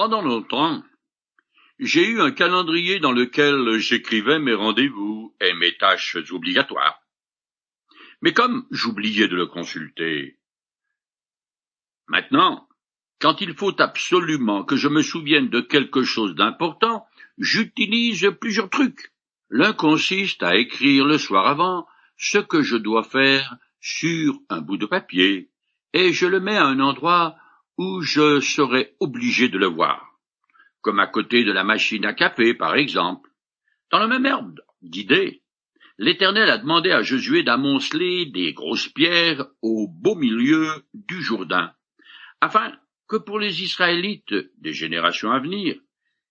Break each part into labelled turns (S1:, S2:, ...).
S1: Pendant longtemps, j'ai eu un calendrier dans lequel j'écrivais mes rendez-vous et mes tâches obligatoires. Mais comme j'oubliais de le consulter, maintenant, quand il faut absolument que je me souvienne de quelque chose d'important, j'utilise plusieurs trucs. L'un consiste à écrire le soir avant ce que je dois faire sur un bout de papier, et je le mets à un endroit où je serai obligé de le voir comme à côté de la machine à café, par exemple. Dans le même herbe d'idées, l'Éternel a demandé à Josué d'amonceler des grosses pierres au beau milieu du Jourdain, afin que pour les Israélites des générations à venir,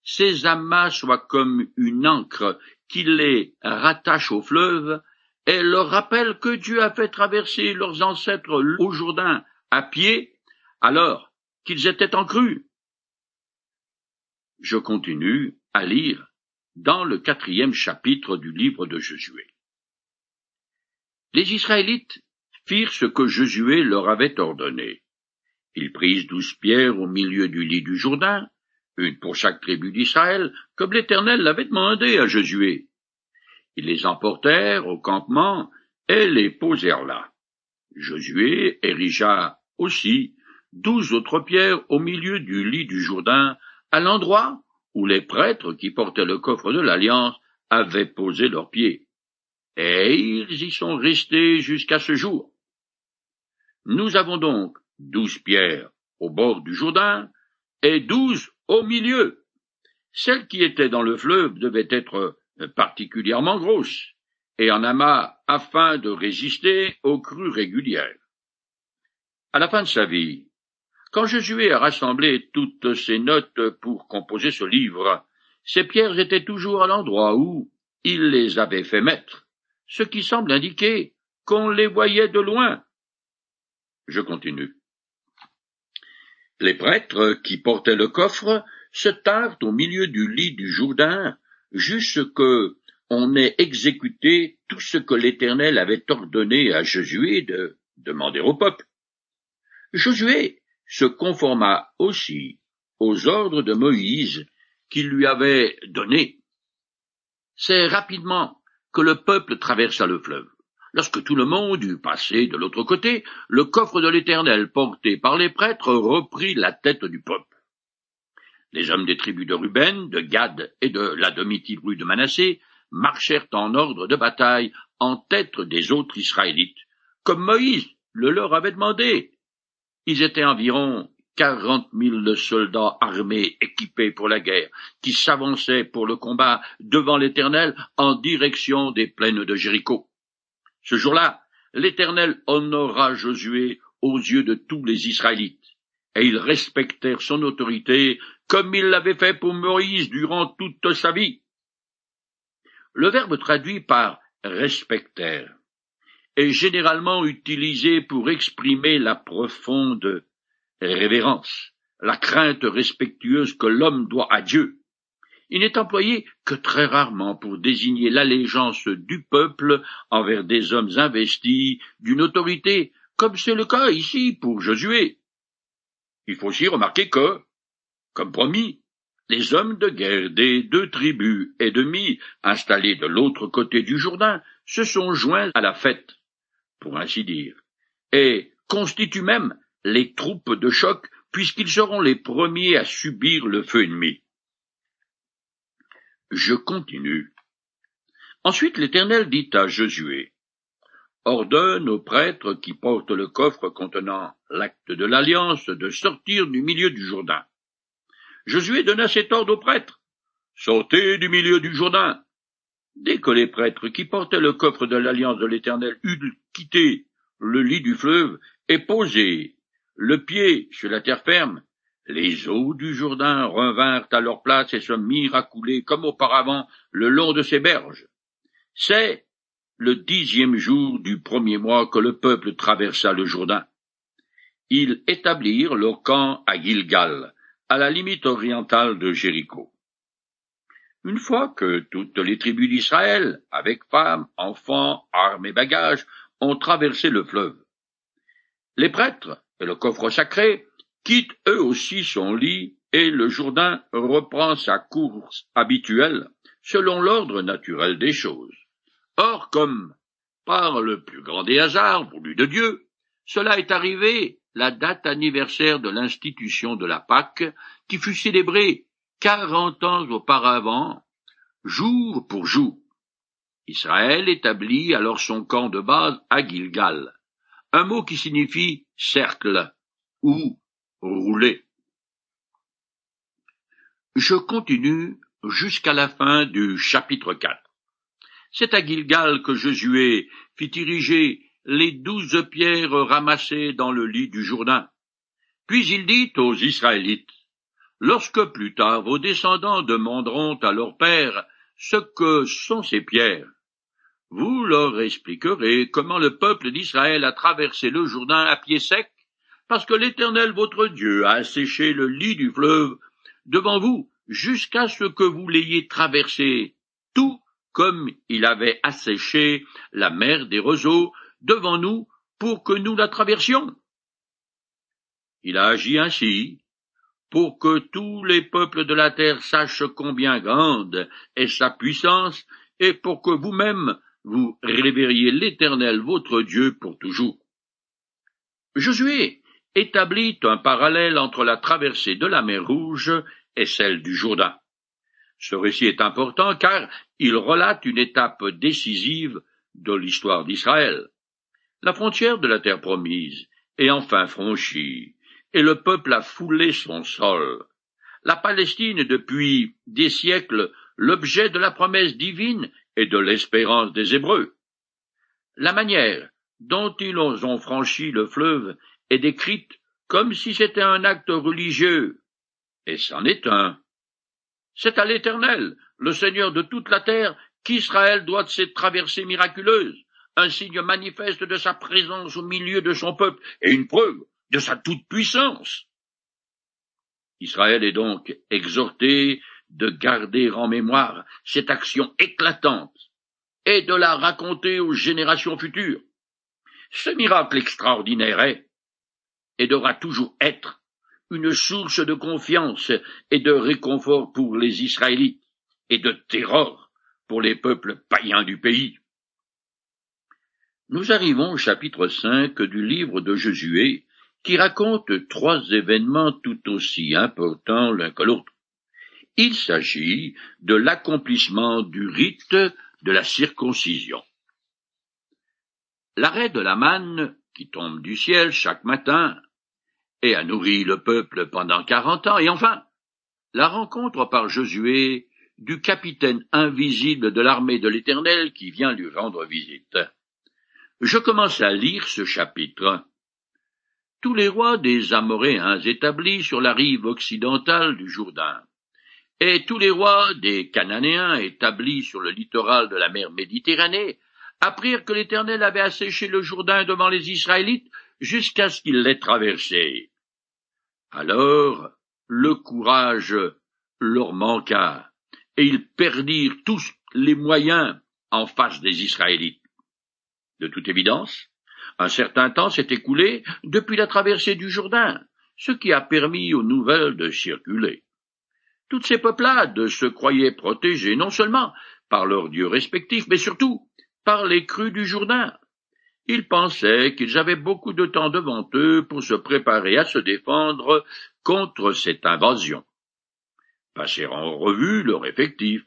S1: ces amas soient comme une encre qui les rattache au fleuve et leur rappelle que Dieu a fait traverser leurs ancêtres au Jourdain à pied alors qu'ils étaient en crue je continue à lire dans le quatrième chapitre du livre de Josué. Les Israélites firent ce que Josué leur avait ordonné. Ils prirent douze pierres au milieu du lit du Jourdain, une pour chaque tribu d'Israël, comme l'Éternel l'avait demandé à Josué. Ils les emportèrent au campement et les posèrent là. Josué érigea aussi douze autres pierres au milieu du lit du Jourdain à l'endroit où les prêtres qui portaient le coffre de l'Alliance avaient posé leurs pieds. Et ils y sont restés jusqu'à ce jour. Nous avons donc douze pierres au bord du Jourdain et douze au milieu. Celles qui étaient dans le fleuve devaient être particulièrement grosses et en amas afin de résister aux crues régulières. À la fin de sa vie, quand Josué a rassemblé toutes ses notes pour composer ce livre, ces pierres étaient toujours à l'endroit où il les avait fait mettre, ce qui semble indiquer qu'on les voyait de loin. Je continue. Les prêtres qui portaient le coffre se tinrent au milieu du lit du Jourdain jusque que on ait exécuté tout ce que l'Éternel avait ordonné à Josué de demander au peuple. Josué se conforma aussi aux ordres de Moïse qu'il lui avait donnés. C'est rapidement que le peuple traversa le fleuve. Lorsque tout le monde eut passé de l'autre côté, le coffre de l'Éternel porté par les prêtres reprit la tête du peuple. Les hommes des tribus de Ruben, de Gad et de la demi-tribu de Manassé marchèrent en ordre de bataille en tête des autres Israélites, comme Moïse le leur avait demandé, ils étaient environ quarante mille soldats armés équipés pour la guerre, qui s'avançaient pour le combat devant l'Éternel en direction des plaines de Jéricho. Ce jour-là, l'Éternel honora Josué aux yeux de tous les Israélites, et ils respectèrent son autorité comme il l'avait fait pour Moïse durant toute sa vie. Le verbe traduit par respectèrent est généralement utilisé pour exprimer la profonde révérence, la crainte respectueuse que l'homme doit à Dieu. Il n'est employé que très rarement pour désigner l'allégeance du peuple envers des hommes investis d'une autorité, comme c'est le cas ici pour Josué. Il faut aussi remarquer que, comme promis, les hommes de guerre des deux tribus ennemies installées de l'autre côté du Jourdain se sont joints à la fête pour ainsi dire, et constituent même les troupes de choc, puisqu'ils seront les premiers à subir le feu ennemi. Je continue. Ensuite l'Éternel dit à Josué, ordonne aux prêtres qui portent le coffre contenant l'acte de l'alliance de sortir du milieu du Jourdain. Josué donna cet ordre aux prêtres. Sortez du milieu du Jourdain. Dès que les prêtres qui portaient le coffre de l'alliance de l'Éternel eurent quitté le lit du fleuve et posé le pied sur la terre ferme, les eaux du Jourdain revinrent à leur place et se mirent à couler comme auparavant le long de ses berges. C'est le dixième jour du premier mois que le peuple traversa le Jourdain. Ils établirent leur camp à Gilgal, à la limite orientale de Jéricho. Une fois que toutes les tribus d'Israël, avec femmes, enfants, armes et bagages, ont traversé le fleuve, les prêtres et le coffre sacré quittent eux aussi son lit et le Jourdain reprend sa course habituelle selon l'ordre naturel des choses. Or, comme par le plus grand des hasards voulu de Dieu, cela est arrivé la date anniversaire de l'institution de la Pâque, qui fut célébrée quarante ans auparavant, jour pour jour. Israël établit alors son camp de base à Gilgal, un mot qui signifie cercle ou rouler. Je continue jusqu'à la fin du chapitre 4. C'est à Gilgal que Josué fit ériger les douze pierres ramassées dans le lit du Jourdain. Puis il dit aux Israélites, Lorsque plus tard vos descendants demanderont à leur père ce que sont ces pierres, vous leur expliquerez comment le peuple d'Israël a traversé le Jourdain à pied sec, parce que l'Éternel votre Dieu a asséché le lit du fleuve devant vous jusqu'à ce que vous l'ayez traversé, tout comme il avait asséché la mer des roseaux devant nous pour que nous la traversions. Il a agi ainsi pour que tous les peuples de la terre sachent combien grande est sa puissance et pour que vous-même vous révériez l'Éternel votre Dieu pour toujours. Josué établit un parallèle entre la traversée de la mer Rouge et celle du Jourdain. Ce récit est important car il relate une étape décisive de l'histoire d'Israël. La frontière de la terre promise est enfin franchie, et le peuple a foulé son sol. La Palestine est depuis des siècles l'objet de la promesse divine et de l'espérance des Hébreux. La manière dont ils ont franchi le fleuve est décrite comme si c'était un acte religieux, et c'en est un. C'est à l'Éternel, le Seigneur de toute la terre, qu'Israël doit cette traversée miraculeuse un signe manifeste de sa présence au milieu de son peuple et une preuve de sa toute-puissance. Israël est donc exhorté de garder en mémoire cette action éclatante et de la raconter aux générations futures. Ce miracle extraordinaire est et devra toujours être une source de confiance et de réconfort pour les Israélites et de terreur pour les peuples païens du pays. Nous arrivons au chapitre 5 du livre de Josué, qui raconte trois événements tout aussi importants l'un que l'autre. Il s'agit de l'accomplissement du rite de la circoncision. L'arrêt de la manne, qui tombe du ciel chaque matin, et a nourri le peuple pendant quarante ans, et enfin, la rencontre par Josué du capitaine invisible de l'armée de l'Éternel qui vient lui rendre visite. Je commence à lire ce chapitre. Tous les rois des Amoréens établis sur la rive occidentale du Jourdain, et tous les rois des Cananéens établis sur le littoral de la mer Méditerranée, apprirent que l'Éternel avait asséché le Jourdain devant les Israélites jusqu'à ce qu'ils l'aient traversé. Alors le courage leur manqua, et ils perdirent tous les moyens en face des Israélites. De toute évidence, un certain temps s'est écoulé depuis la traversée du Jourdain, ce qui a permis aux nouvelles de circuler. Toutes ces peuplades se croyaient protégées non seulement par leurs dieux respectifs, mais surtout par les crues du Jourdain. Ils pensaient qu'ils avaient beaucoup de temps devant eux pour se préparer à se défendre contre cette invasion. Passer en revue leur effectif,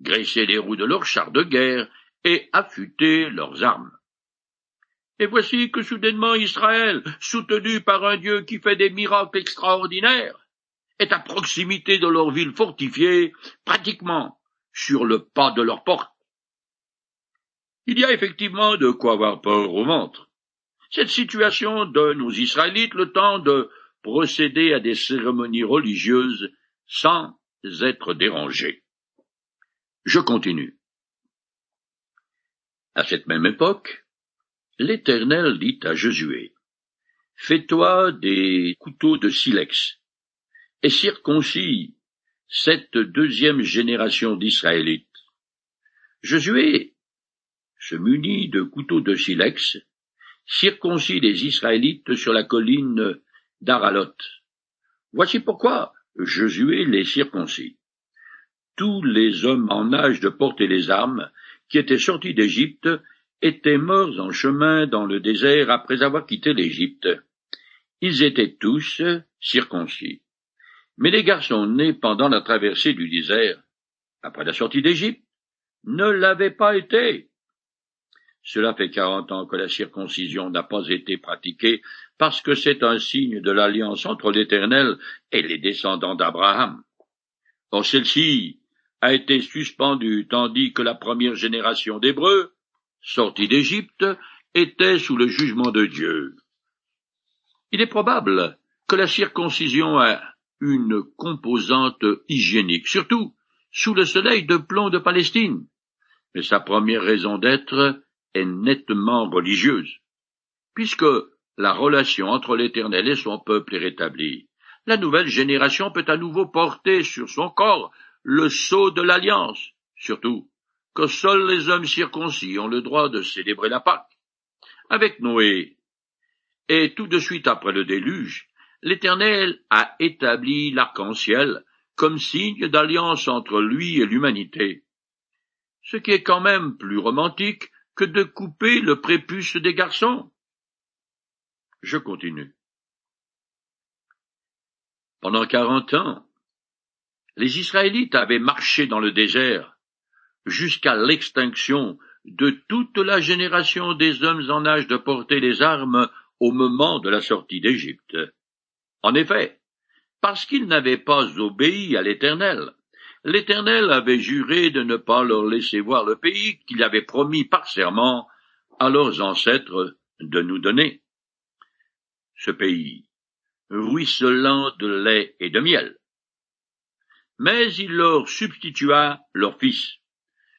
S1: graisser les roues de leurs chars de guerre et affûter leurs armes. Et voici que soudainement Israël, soutenu par un Dieu qui fait des miracles extraordinaires, est à proximité de leur ville fortifiée, pratiquement sur le pas de leur porte. Il y a effectivement de quoi avoir peur au ventre. Cette situation donne aux Israélites le temps de procéder à des cérémonies religieuses sans être dérangés. Je continue. À cette même époque, L'Éternel dit à Josué, Fais-toi des couteaux de silex, et circoncis cette deuxième génération d'Israélites. Josué se munit de couteaux de silex, circoncis les Israélites sur la colline d'Aralot. Voici pourquoi Josué les circoncis. Tous les hommes en âge de porter les armes, qui étaient sortis d'Égypte, étaient morts en chemin dans le désert après avoir quitté l'Égypte. Ils étaient tous circoncis. Mais les garçons nés pendant la traversée du désert, après la sortie d'Égypte, ne l'avaient pas été. Cela fait quarante ans que la circoncision n'a pas été pratiquée parce que c'est un signe de l'alliance entre l'Éternel et les descendants d'Abraham. Or celle-ci a été suspendue tandis que la première génération d'Hébreux, sortis d'Égypte, était sous le jugement de Dieu. Il est probable que la circoncision a une composante hygiénique, surtout sous le soleil de plomb de Palestine, mais sa première raison d'être est nettement religieuse, puisque la relation entre l'Éternel et son peuple est rétablie. La nouvelle génération peut à nouveau porter sur son corps le sceau de l'alliance, surtout que seuls les hommes circoncis ont le droit de célébrer la Pâque. Avec Noé, et tout de suite après le déluge, l'Éternel a établi l'arc-en-ciel comme signe d'alliance entre lui et l'humanité. Ce qui est quand même plus romantique que de couper le prépuce des garçons. Je continue. Pendant quarante ans, les Israélites avaient marché dans le désert jusqu'à l'extinction de toute la génération des hommes en âge de porter les armes au moment de la sortie d'Égypte. En effet, parce qu'ils n'avaient pas obéi à l'Éternel, l'Éternel avait juré de ne pas leur laisser voir le pays qu'il avait promis par serment à leurs ancêtres de nous donner. Ce pays, ruisselant de lait et de miel. Mais il leur substitua leur fils.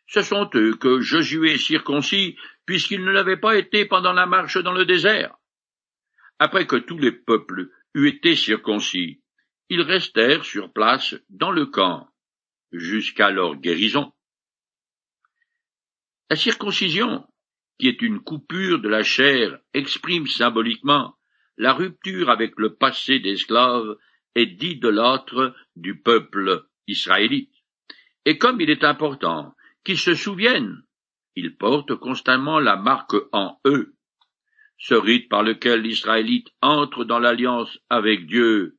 S1: Ce sont eux que Josué circoncis, puisqu'ils ne l'avaient pas été pendant la marche dans le désert. Après que tous les peuples eurent été circoncis, ils restèrent sur place dans le camp, jusqu'à leur guérison. La circoncision, qui est une coupure de la chair, exprime symboliquement la rupture avec le passé d'esclaves et d'idolâtres du peuple israélite. Et comme il est important qu'ils se souviennent, ils portent constamment la marque en eux. Ce rite par lequel l'Israélite entre dans l'alliance avec Dieu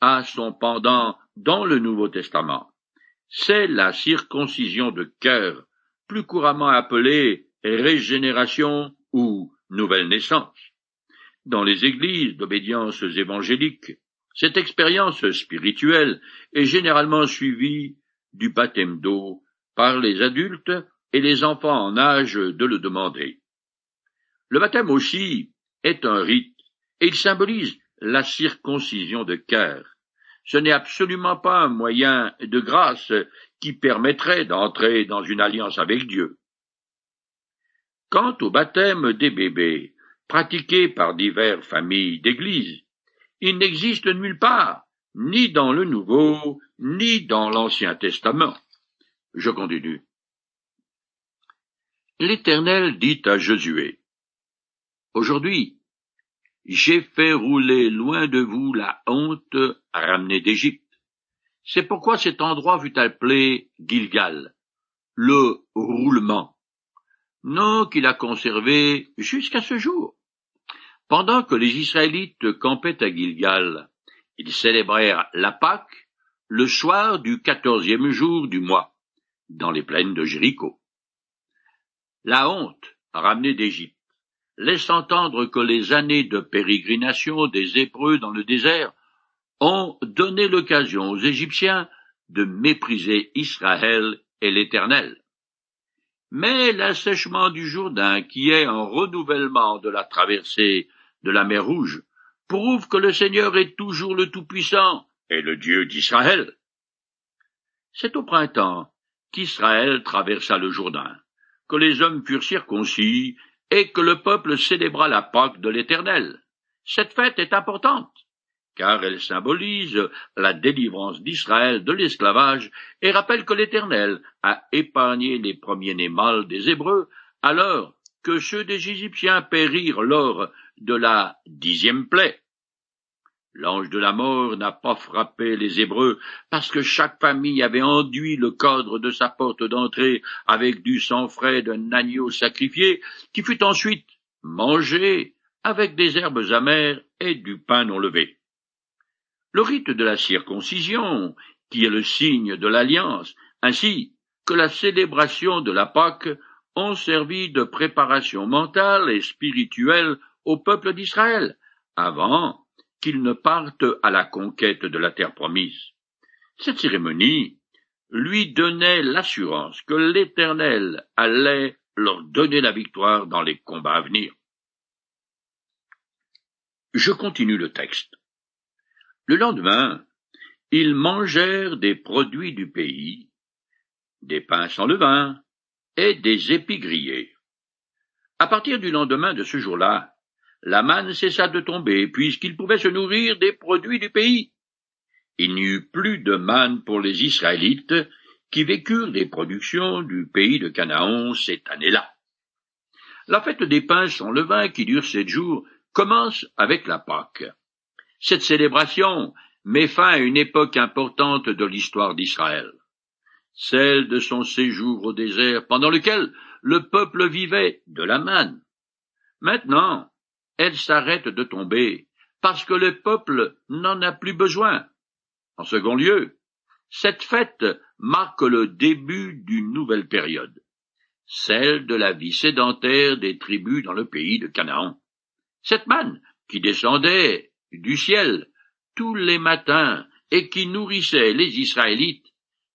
S1: a son pendant dans le Nouveau Testament. C'est la circoncision de cœur, plus couramment appelée régénération ou nouvelle naissance. Dans les églises d'obédience évangélique, cette expérience spirituelle est généralement suivie du baptême d'eau par les adultes et les enfants en âge de le demander. Le baptême aussi est un rite et il symbolise la circoncision de cœur. Ce n'est absolument pas un moyen de grâce qui permettrait d'entrer dans une alliance avec Dieu. Quant au baptême des bébés, pratiqué par diverses familles d'églises, il n'existe nulle part, ni dans le Nouveau, ni dans l'Ancien Testament. Je continue. L'Éternel dit à Josué, Aujourd'hui, j'ai fait rouler loin de vous la honte ramenée d'Égypte. C'est pourquoi cet endroit fut appelé Gilgal, le roulement, nom qu'il a conservé jusqu'à ce jour. Pendant que les Israélites campaient à Gilgal, ils célébrèrent la Pâque le soir du quatorzième jour du mois, dans les plaines de Jéricho. La honte ramenée d'Égypte laisse entendre que les années de pérégrination des Hébreux dans le désert ont donné l'occasion aux Égyptiens de mépriser Israël et l'Éternel. Mais l'assèchement du Jourdain, qui est un renouvellement de la traversée de la mer Rouge, prouve que le Seigneur est toujours le Tout-Puissant et le Dieu d'Israël. C'est au printemps qu'Israël traversa le Jourdain, que les hommes furent circoncis et que le peuple célébra la Pâque de l'Éternel. Cette fête est importante, car elle symbolise la délivrance d'Israël de l'esclavage et rappelle que l'Éternel a épargné les premiers-nés mâles des Hébreux alors que ceux des Égyptiens périrent lors de la dixième plaie. L'ange de la mort n'a pas frappé les Hébreux parce que chaque famille avait enduit le cadre de sa porte d'entrée avec du sang frais d'un agneau sacrifié qui fut ensuite mangé avec des herbes amères et du pain non levé. Le rite de la circoncision, qui est le signe de l'alliance, ainsi que la célébration de la Pâque ont servi de préparation mentale et spirituelle au peuple d'Israël, avant qu'ils ne partent à la conquête de la terre promise. Cette cérémonie lui donnait l'assurance que l'Éternel allait leur donner la victoire dans les combats à venir. Je continue le texte. Le lendemain, ils mangèrent des produits du pays, des pains sans levain et des épis grillés. À partir du lendemain de ce jour-là, la manne cessa de tomber, puisqu'ils pouvaient se nourrir des produits du pays. Il n'y eut plus de manne pour les Israélites, qui vécurent des productions du pays de Canaan cette année-là. La fête des pains sans levain, qui dure sept jours, commence avec la Pâque. Cette célébration met fin à une époque importante de l'histoire d'Israël, celle de son séjour au désert, pendant lequel le peuple vivait de la manne. Maintenant, elle s'arrête de tomber, parce que le peuple n'en a plus besoin. En second lieu, cette fête marque le début d'une nouvelle période, celle de la vie sédentaire des tribus dans le pays de Canaan. Cette manne qui descendait du ciel tous les matins et qui nourrissait les Israélites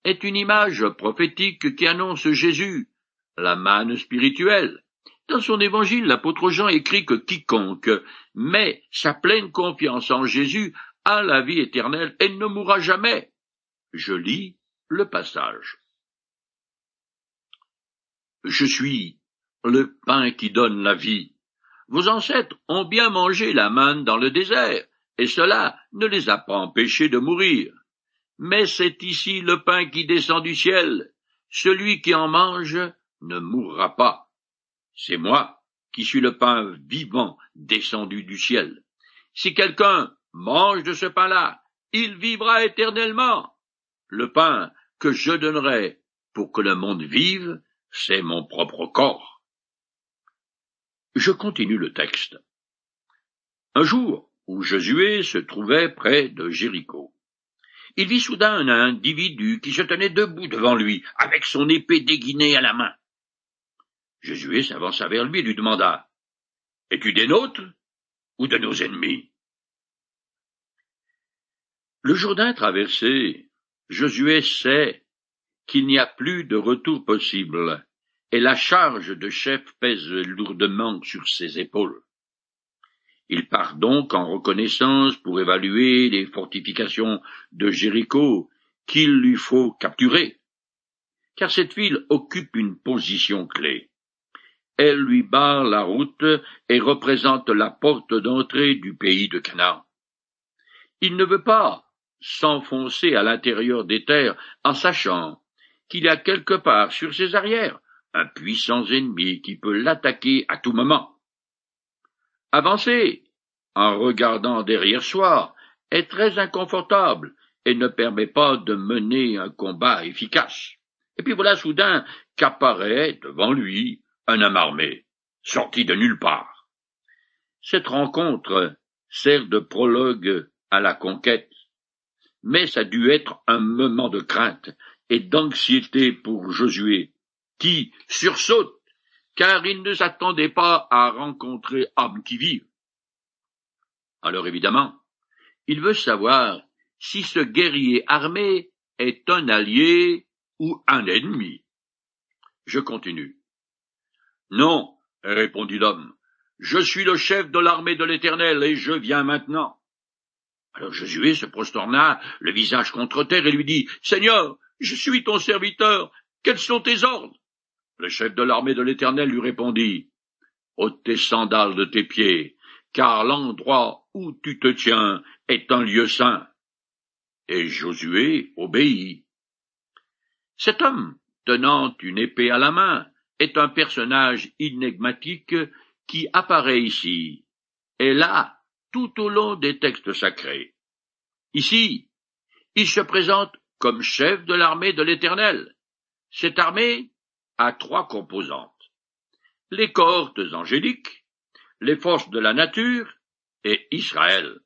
S1: est une image prophétique qui annonce Jésus, la manne spirituelle, dans son évangile, l'apôtre Jean écrit que quiconque met sa pleine confiance en Jésus a la vie éternelle et ne mourra jamais. Je lis le passage. Je suis le pain qui donne la vie. Vos ancêtres ont bien mangé la manne dans le désert, et cela ne les a pas empêchés de mourir. Mais c'est ici le pain qui descend du ciel. Celui qui en mange ne mourra pas. C'est moi qui suis le pain vivant descendu du ciel. Si quelqu'un mange de ce pain-là, il vivra éternellement. Le pain que je donnerai pour que le monde vive, c'est mon propre corps. Je continue le texte. Un jour où Josué se trouvait près de Jéricho, il vit soudain un individu qui se tenait debout devant lui, avec son épée déguinée à la main. Josué s'avança vers lui et lui demanda Es-tu des nôtres ou de nos ennemis? Le Jourdain traversé, Josué sait qu'il n'y a plus de retour possible, et la charge de chef pèse lourdement sur ses épaules. Il part donc en reconnaissance pour évaluer les fortifications de Jéricho qu'il lui faut capturer, car cette ville occupe une position clé. Elle lui barre la route et représente la porte d'entrée du pays de Canaan. Il ne veut pas s'enfoncer à l'intérieur des terres en sachant qu'il y a quelque part sur ses arrières un puissant ennemi qui peut l'attaquer à tout moment. Avancer en regardant derrière soi est très inconfortable et ne permet pas de mener un combat efficace. Et puis voilà soudain qu'apparaît devant lui un homme armé, sorti de nulle part. Cette rencontre sert de prologue à la conquête, mais ça dut être un moment de crainte et d'anxiété pour Josué, qui sursaute, car il ne s'attendait pas à rencontrer homme qui vive. Alors évidemment, il veut savoir si ce guerrier armé est un allié ou un ennemi. Je continue. Non, répondit l'homme, je suis le chef de l'armée de l'Éternel, et je viens maintenant. Alors Josué se prosterna, le visage contre terre, et lui dit, Seigneur, je suis ton serviteur, quels sont tes ordres? Le chef de l'armée de l'Éternel lui répondit, ôte tes sandales de tes pieds, car l'endroit où tu te tiens est un lieu saint. Et Josué obéit. Cet homme, tenant une épée à la main, est un personnage énigmatique qui apparaît ici. Et là, tout au long des textes sacrés. Ici, il se présente comme chef de l'armée de l'Éternel. Cette armée a trois composantes. Les cohortes angéliques, les forces de la nature et Israël.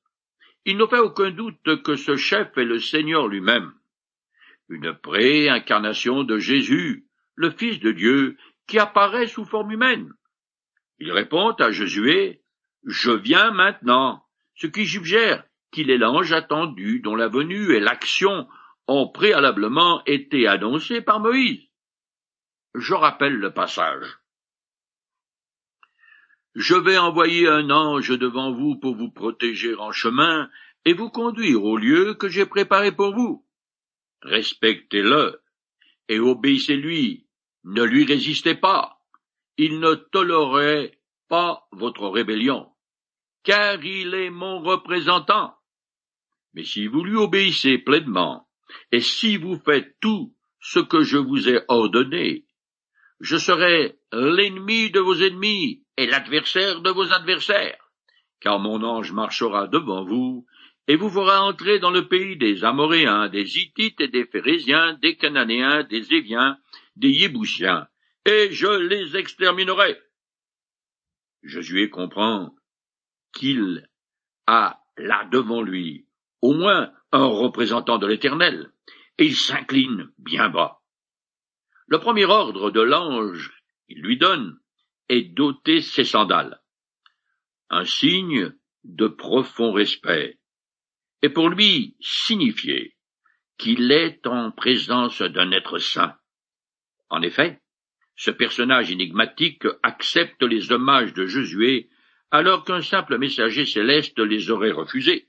S1: Il ne fait aucun doute que ce chef est le Seigneur lui-même. Une pré-incarnation de Jésus, le Fils de Dieu, qui apparaît sous forme humaine. Il répond à Josué, Je viens maintenant, ce qui suggère qu'il est l'ange attendu dont la venue et l'action ont préalablement été annoncées par Moïse. Je rappelle le passage. Je vais envoyer un ange devant vous pour vous protéger en chemin et vous conduire au lieu que j'ai préparé pour vous. Respectez-le et obéissez-lui, ne lui résistez pas. Il ne tolérerait pas votre rébellion, car il est mon représentant. Mais si vous lui obéissez pleinement, et si vous faites tout ce que je vous ai ordonné, je serai l'ennemi de vos ennemis et l'adversaire de vos adversaires, car mon ange marchera devant vous, et vous fera entrer dans le pays des Amoréens, des Hittites et des Phérésiens, des Cananéens, des Éviens, des Yébousiens, et je les exterminerai. Josué comprend qu'il a là devant lui au moins un représentant de l'Éternel, et il s'incline bien bas. Le premier ordre de l'ange qu'il lui donne est d'ôter ses sandales, un signe de profond respect, et pour lui signifier qu'il est en présence d'un être saint. En effet, ce personnage énigmatique accepte les hommages de Josué alors qu'un simple messager céleste les aurait refusés.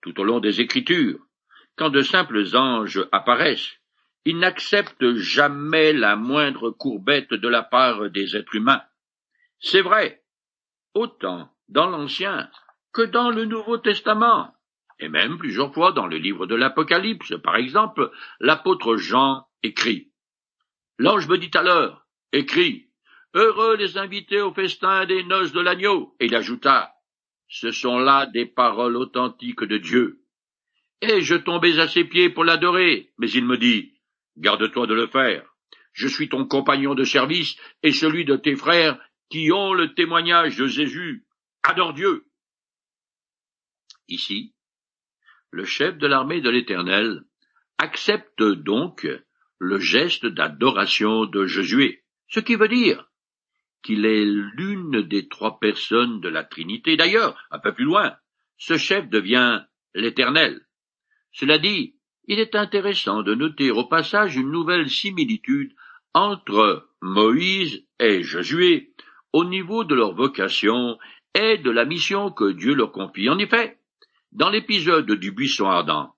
S1: Tout au long des Écritures, quand de simples anges apparaissent, ils n'acceptent jamais la moindre courbette de la part des êtres humains. C'est vrai, autant dans l'Ancien que dans le Nouveau Testament, et même plusieurs fois dans le livre de l'Apocalypse, par exemple, l'apôtre Jean écrit. L'ange me dit alors, écrit, Heureux les invités au festin des noces de l'agneau, et il ajouta, Ce sont là des paroles authentiques de Dieu. Et je tombais à ses pieds pour l'adorer, mais il me dit, Garde-toi de le faire. Je suis ton compagnon de service et celui de tes frères qui ont le témoignage de Jésus. Adore Dieu. Ici, le chef de l'armée de l'Éternel accepte donc le geste d'adoration de Josué, ce qui veut dire qu'il est l'une des trois personnes de la Trinité. D'ailleurs, un peu plus loin, ce chef devient l'Éternel. Cela dit, il est intéressant de noter au passage une nouvelle similitude entre Moïse et Josué au niveau de leur vocation et de la mission que Dieu leur confie. En effet, dans l'épisode du buisson ardent,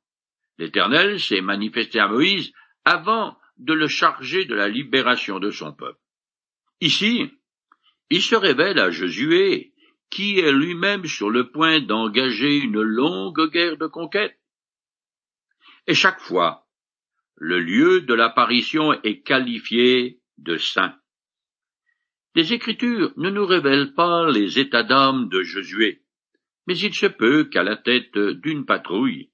S1: l'Éternel s'est manifesté à Moïse avant de le charger de la libération de son peuple. Ici, il se révèle à Josué, qui est lui-même sur le point d'engager une longue guerre de conquête. Et chaque fois, le lieu de l'apparition est qualifié de saint. Les Écritures ne nous révèlent pas les états d'âme de Josué, mais il se peut qu'à la tête d'une patrouille,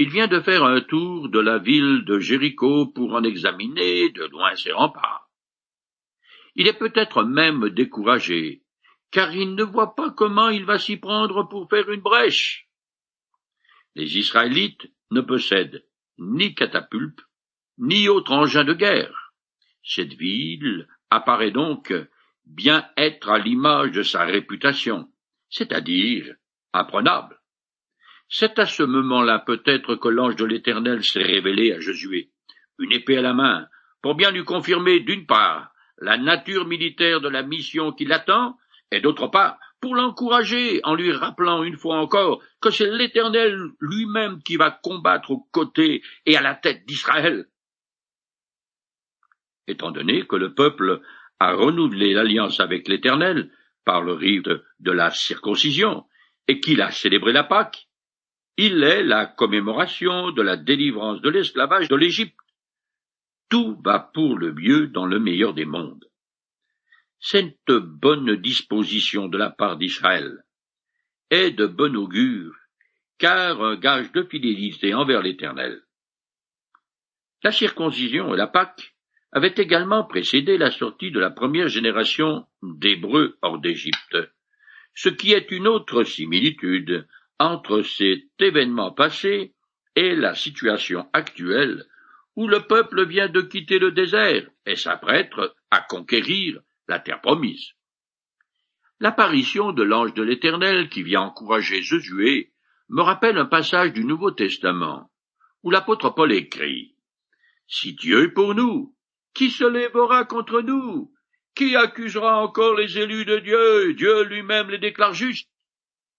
S1: il vient de faire un tour de la ville de Jéricho pour en examiner de loin ses remparts. Il est peut-être même découragé, car il ne voit pas comment il va s'y prendre pour faire une brèche. Les Israélites ne possèdent ni catapulte, ni autre engin de guerre. Cette ville apparaît donc bien être à l'image de sa réputation, c'est-à-dire imprenable. C'est à ce moment-là peut-être que l'ange de l'Éternel s'est révélé à Josué, une épée à la main, pour bien lui confirmer d'une part la nature militaire de la mission qui l'attend, et d'autre part pour l'encourager en lui rappelant une fois encore que c'est l'Éternel lui-même qui va combattre aux côtés et à la tête d'Israël. Étant donné que le peuple a renouvelé l'alliance avec l'Éternel par le rite de la circoncision et qu'il a célébré la Pâque, il est la commémoration de la délivrance de l'esclavage de l'Égypte. Tout va pour le mieux dans le meilleur des mondes cette bonne disposition de la part d'Israël est de bon augure, car un gage de fidélité envers l'Éternel. La circoncision et la Pâque avaient également précédé la sortie de la première génération d'Hébreux hors d'Égypte, ce qui est une autre similitude entre cet événement passé et la situation actuelle où le peuple vient de quitter le désert et s'apprête à conquérir la terre promise. L'apparition de l'ange de l'Éternel qui vient encourager Josué me rappelle un passage du Nouveau Testament où l'apôtre Paul écrit Si Dieu est pour nous, qui se lèvera contre nous? Qui accusera encore les élus de Dieu? Dieu lui-même les déclare justes.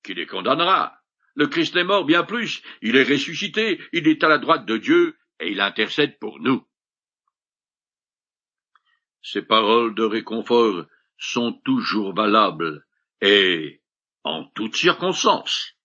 S1: Qui les condamnera? Le Christ est mort bien plus, il est ressuscité, il est à la droite de Dieu, et il intercède pour nous. Ces paroles de réconfort sont toujours valables, et en toutes circonstances.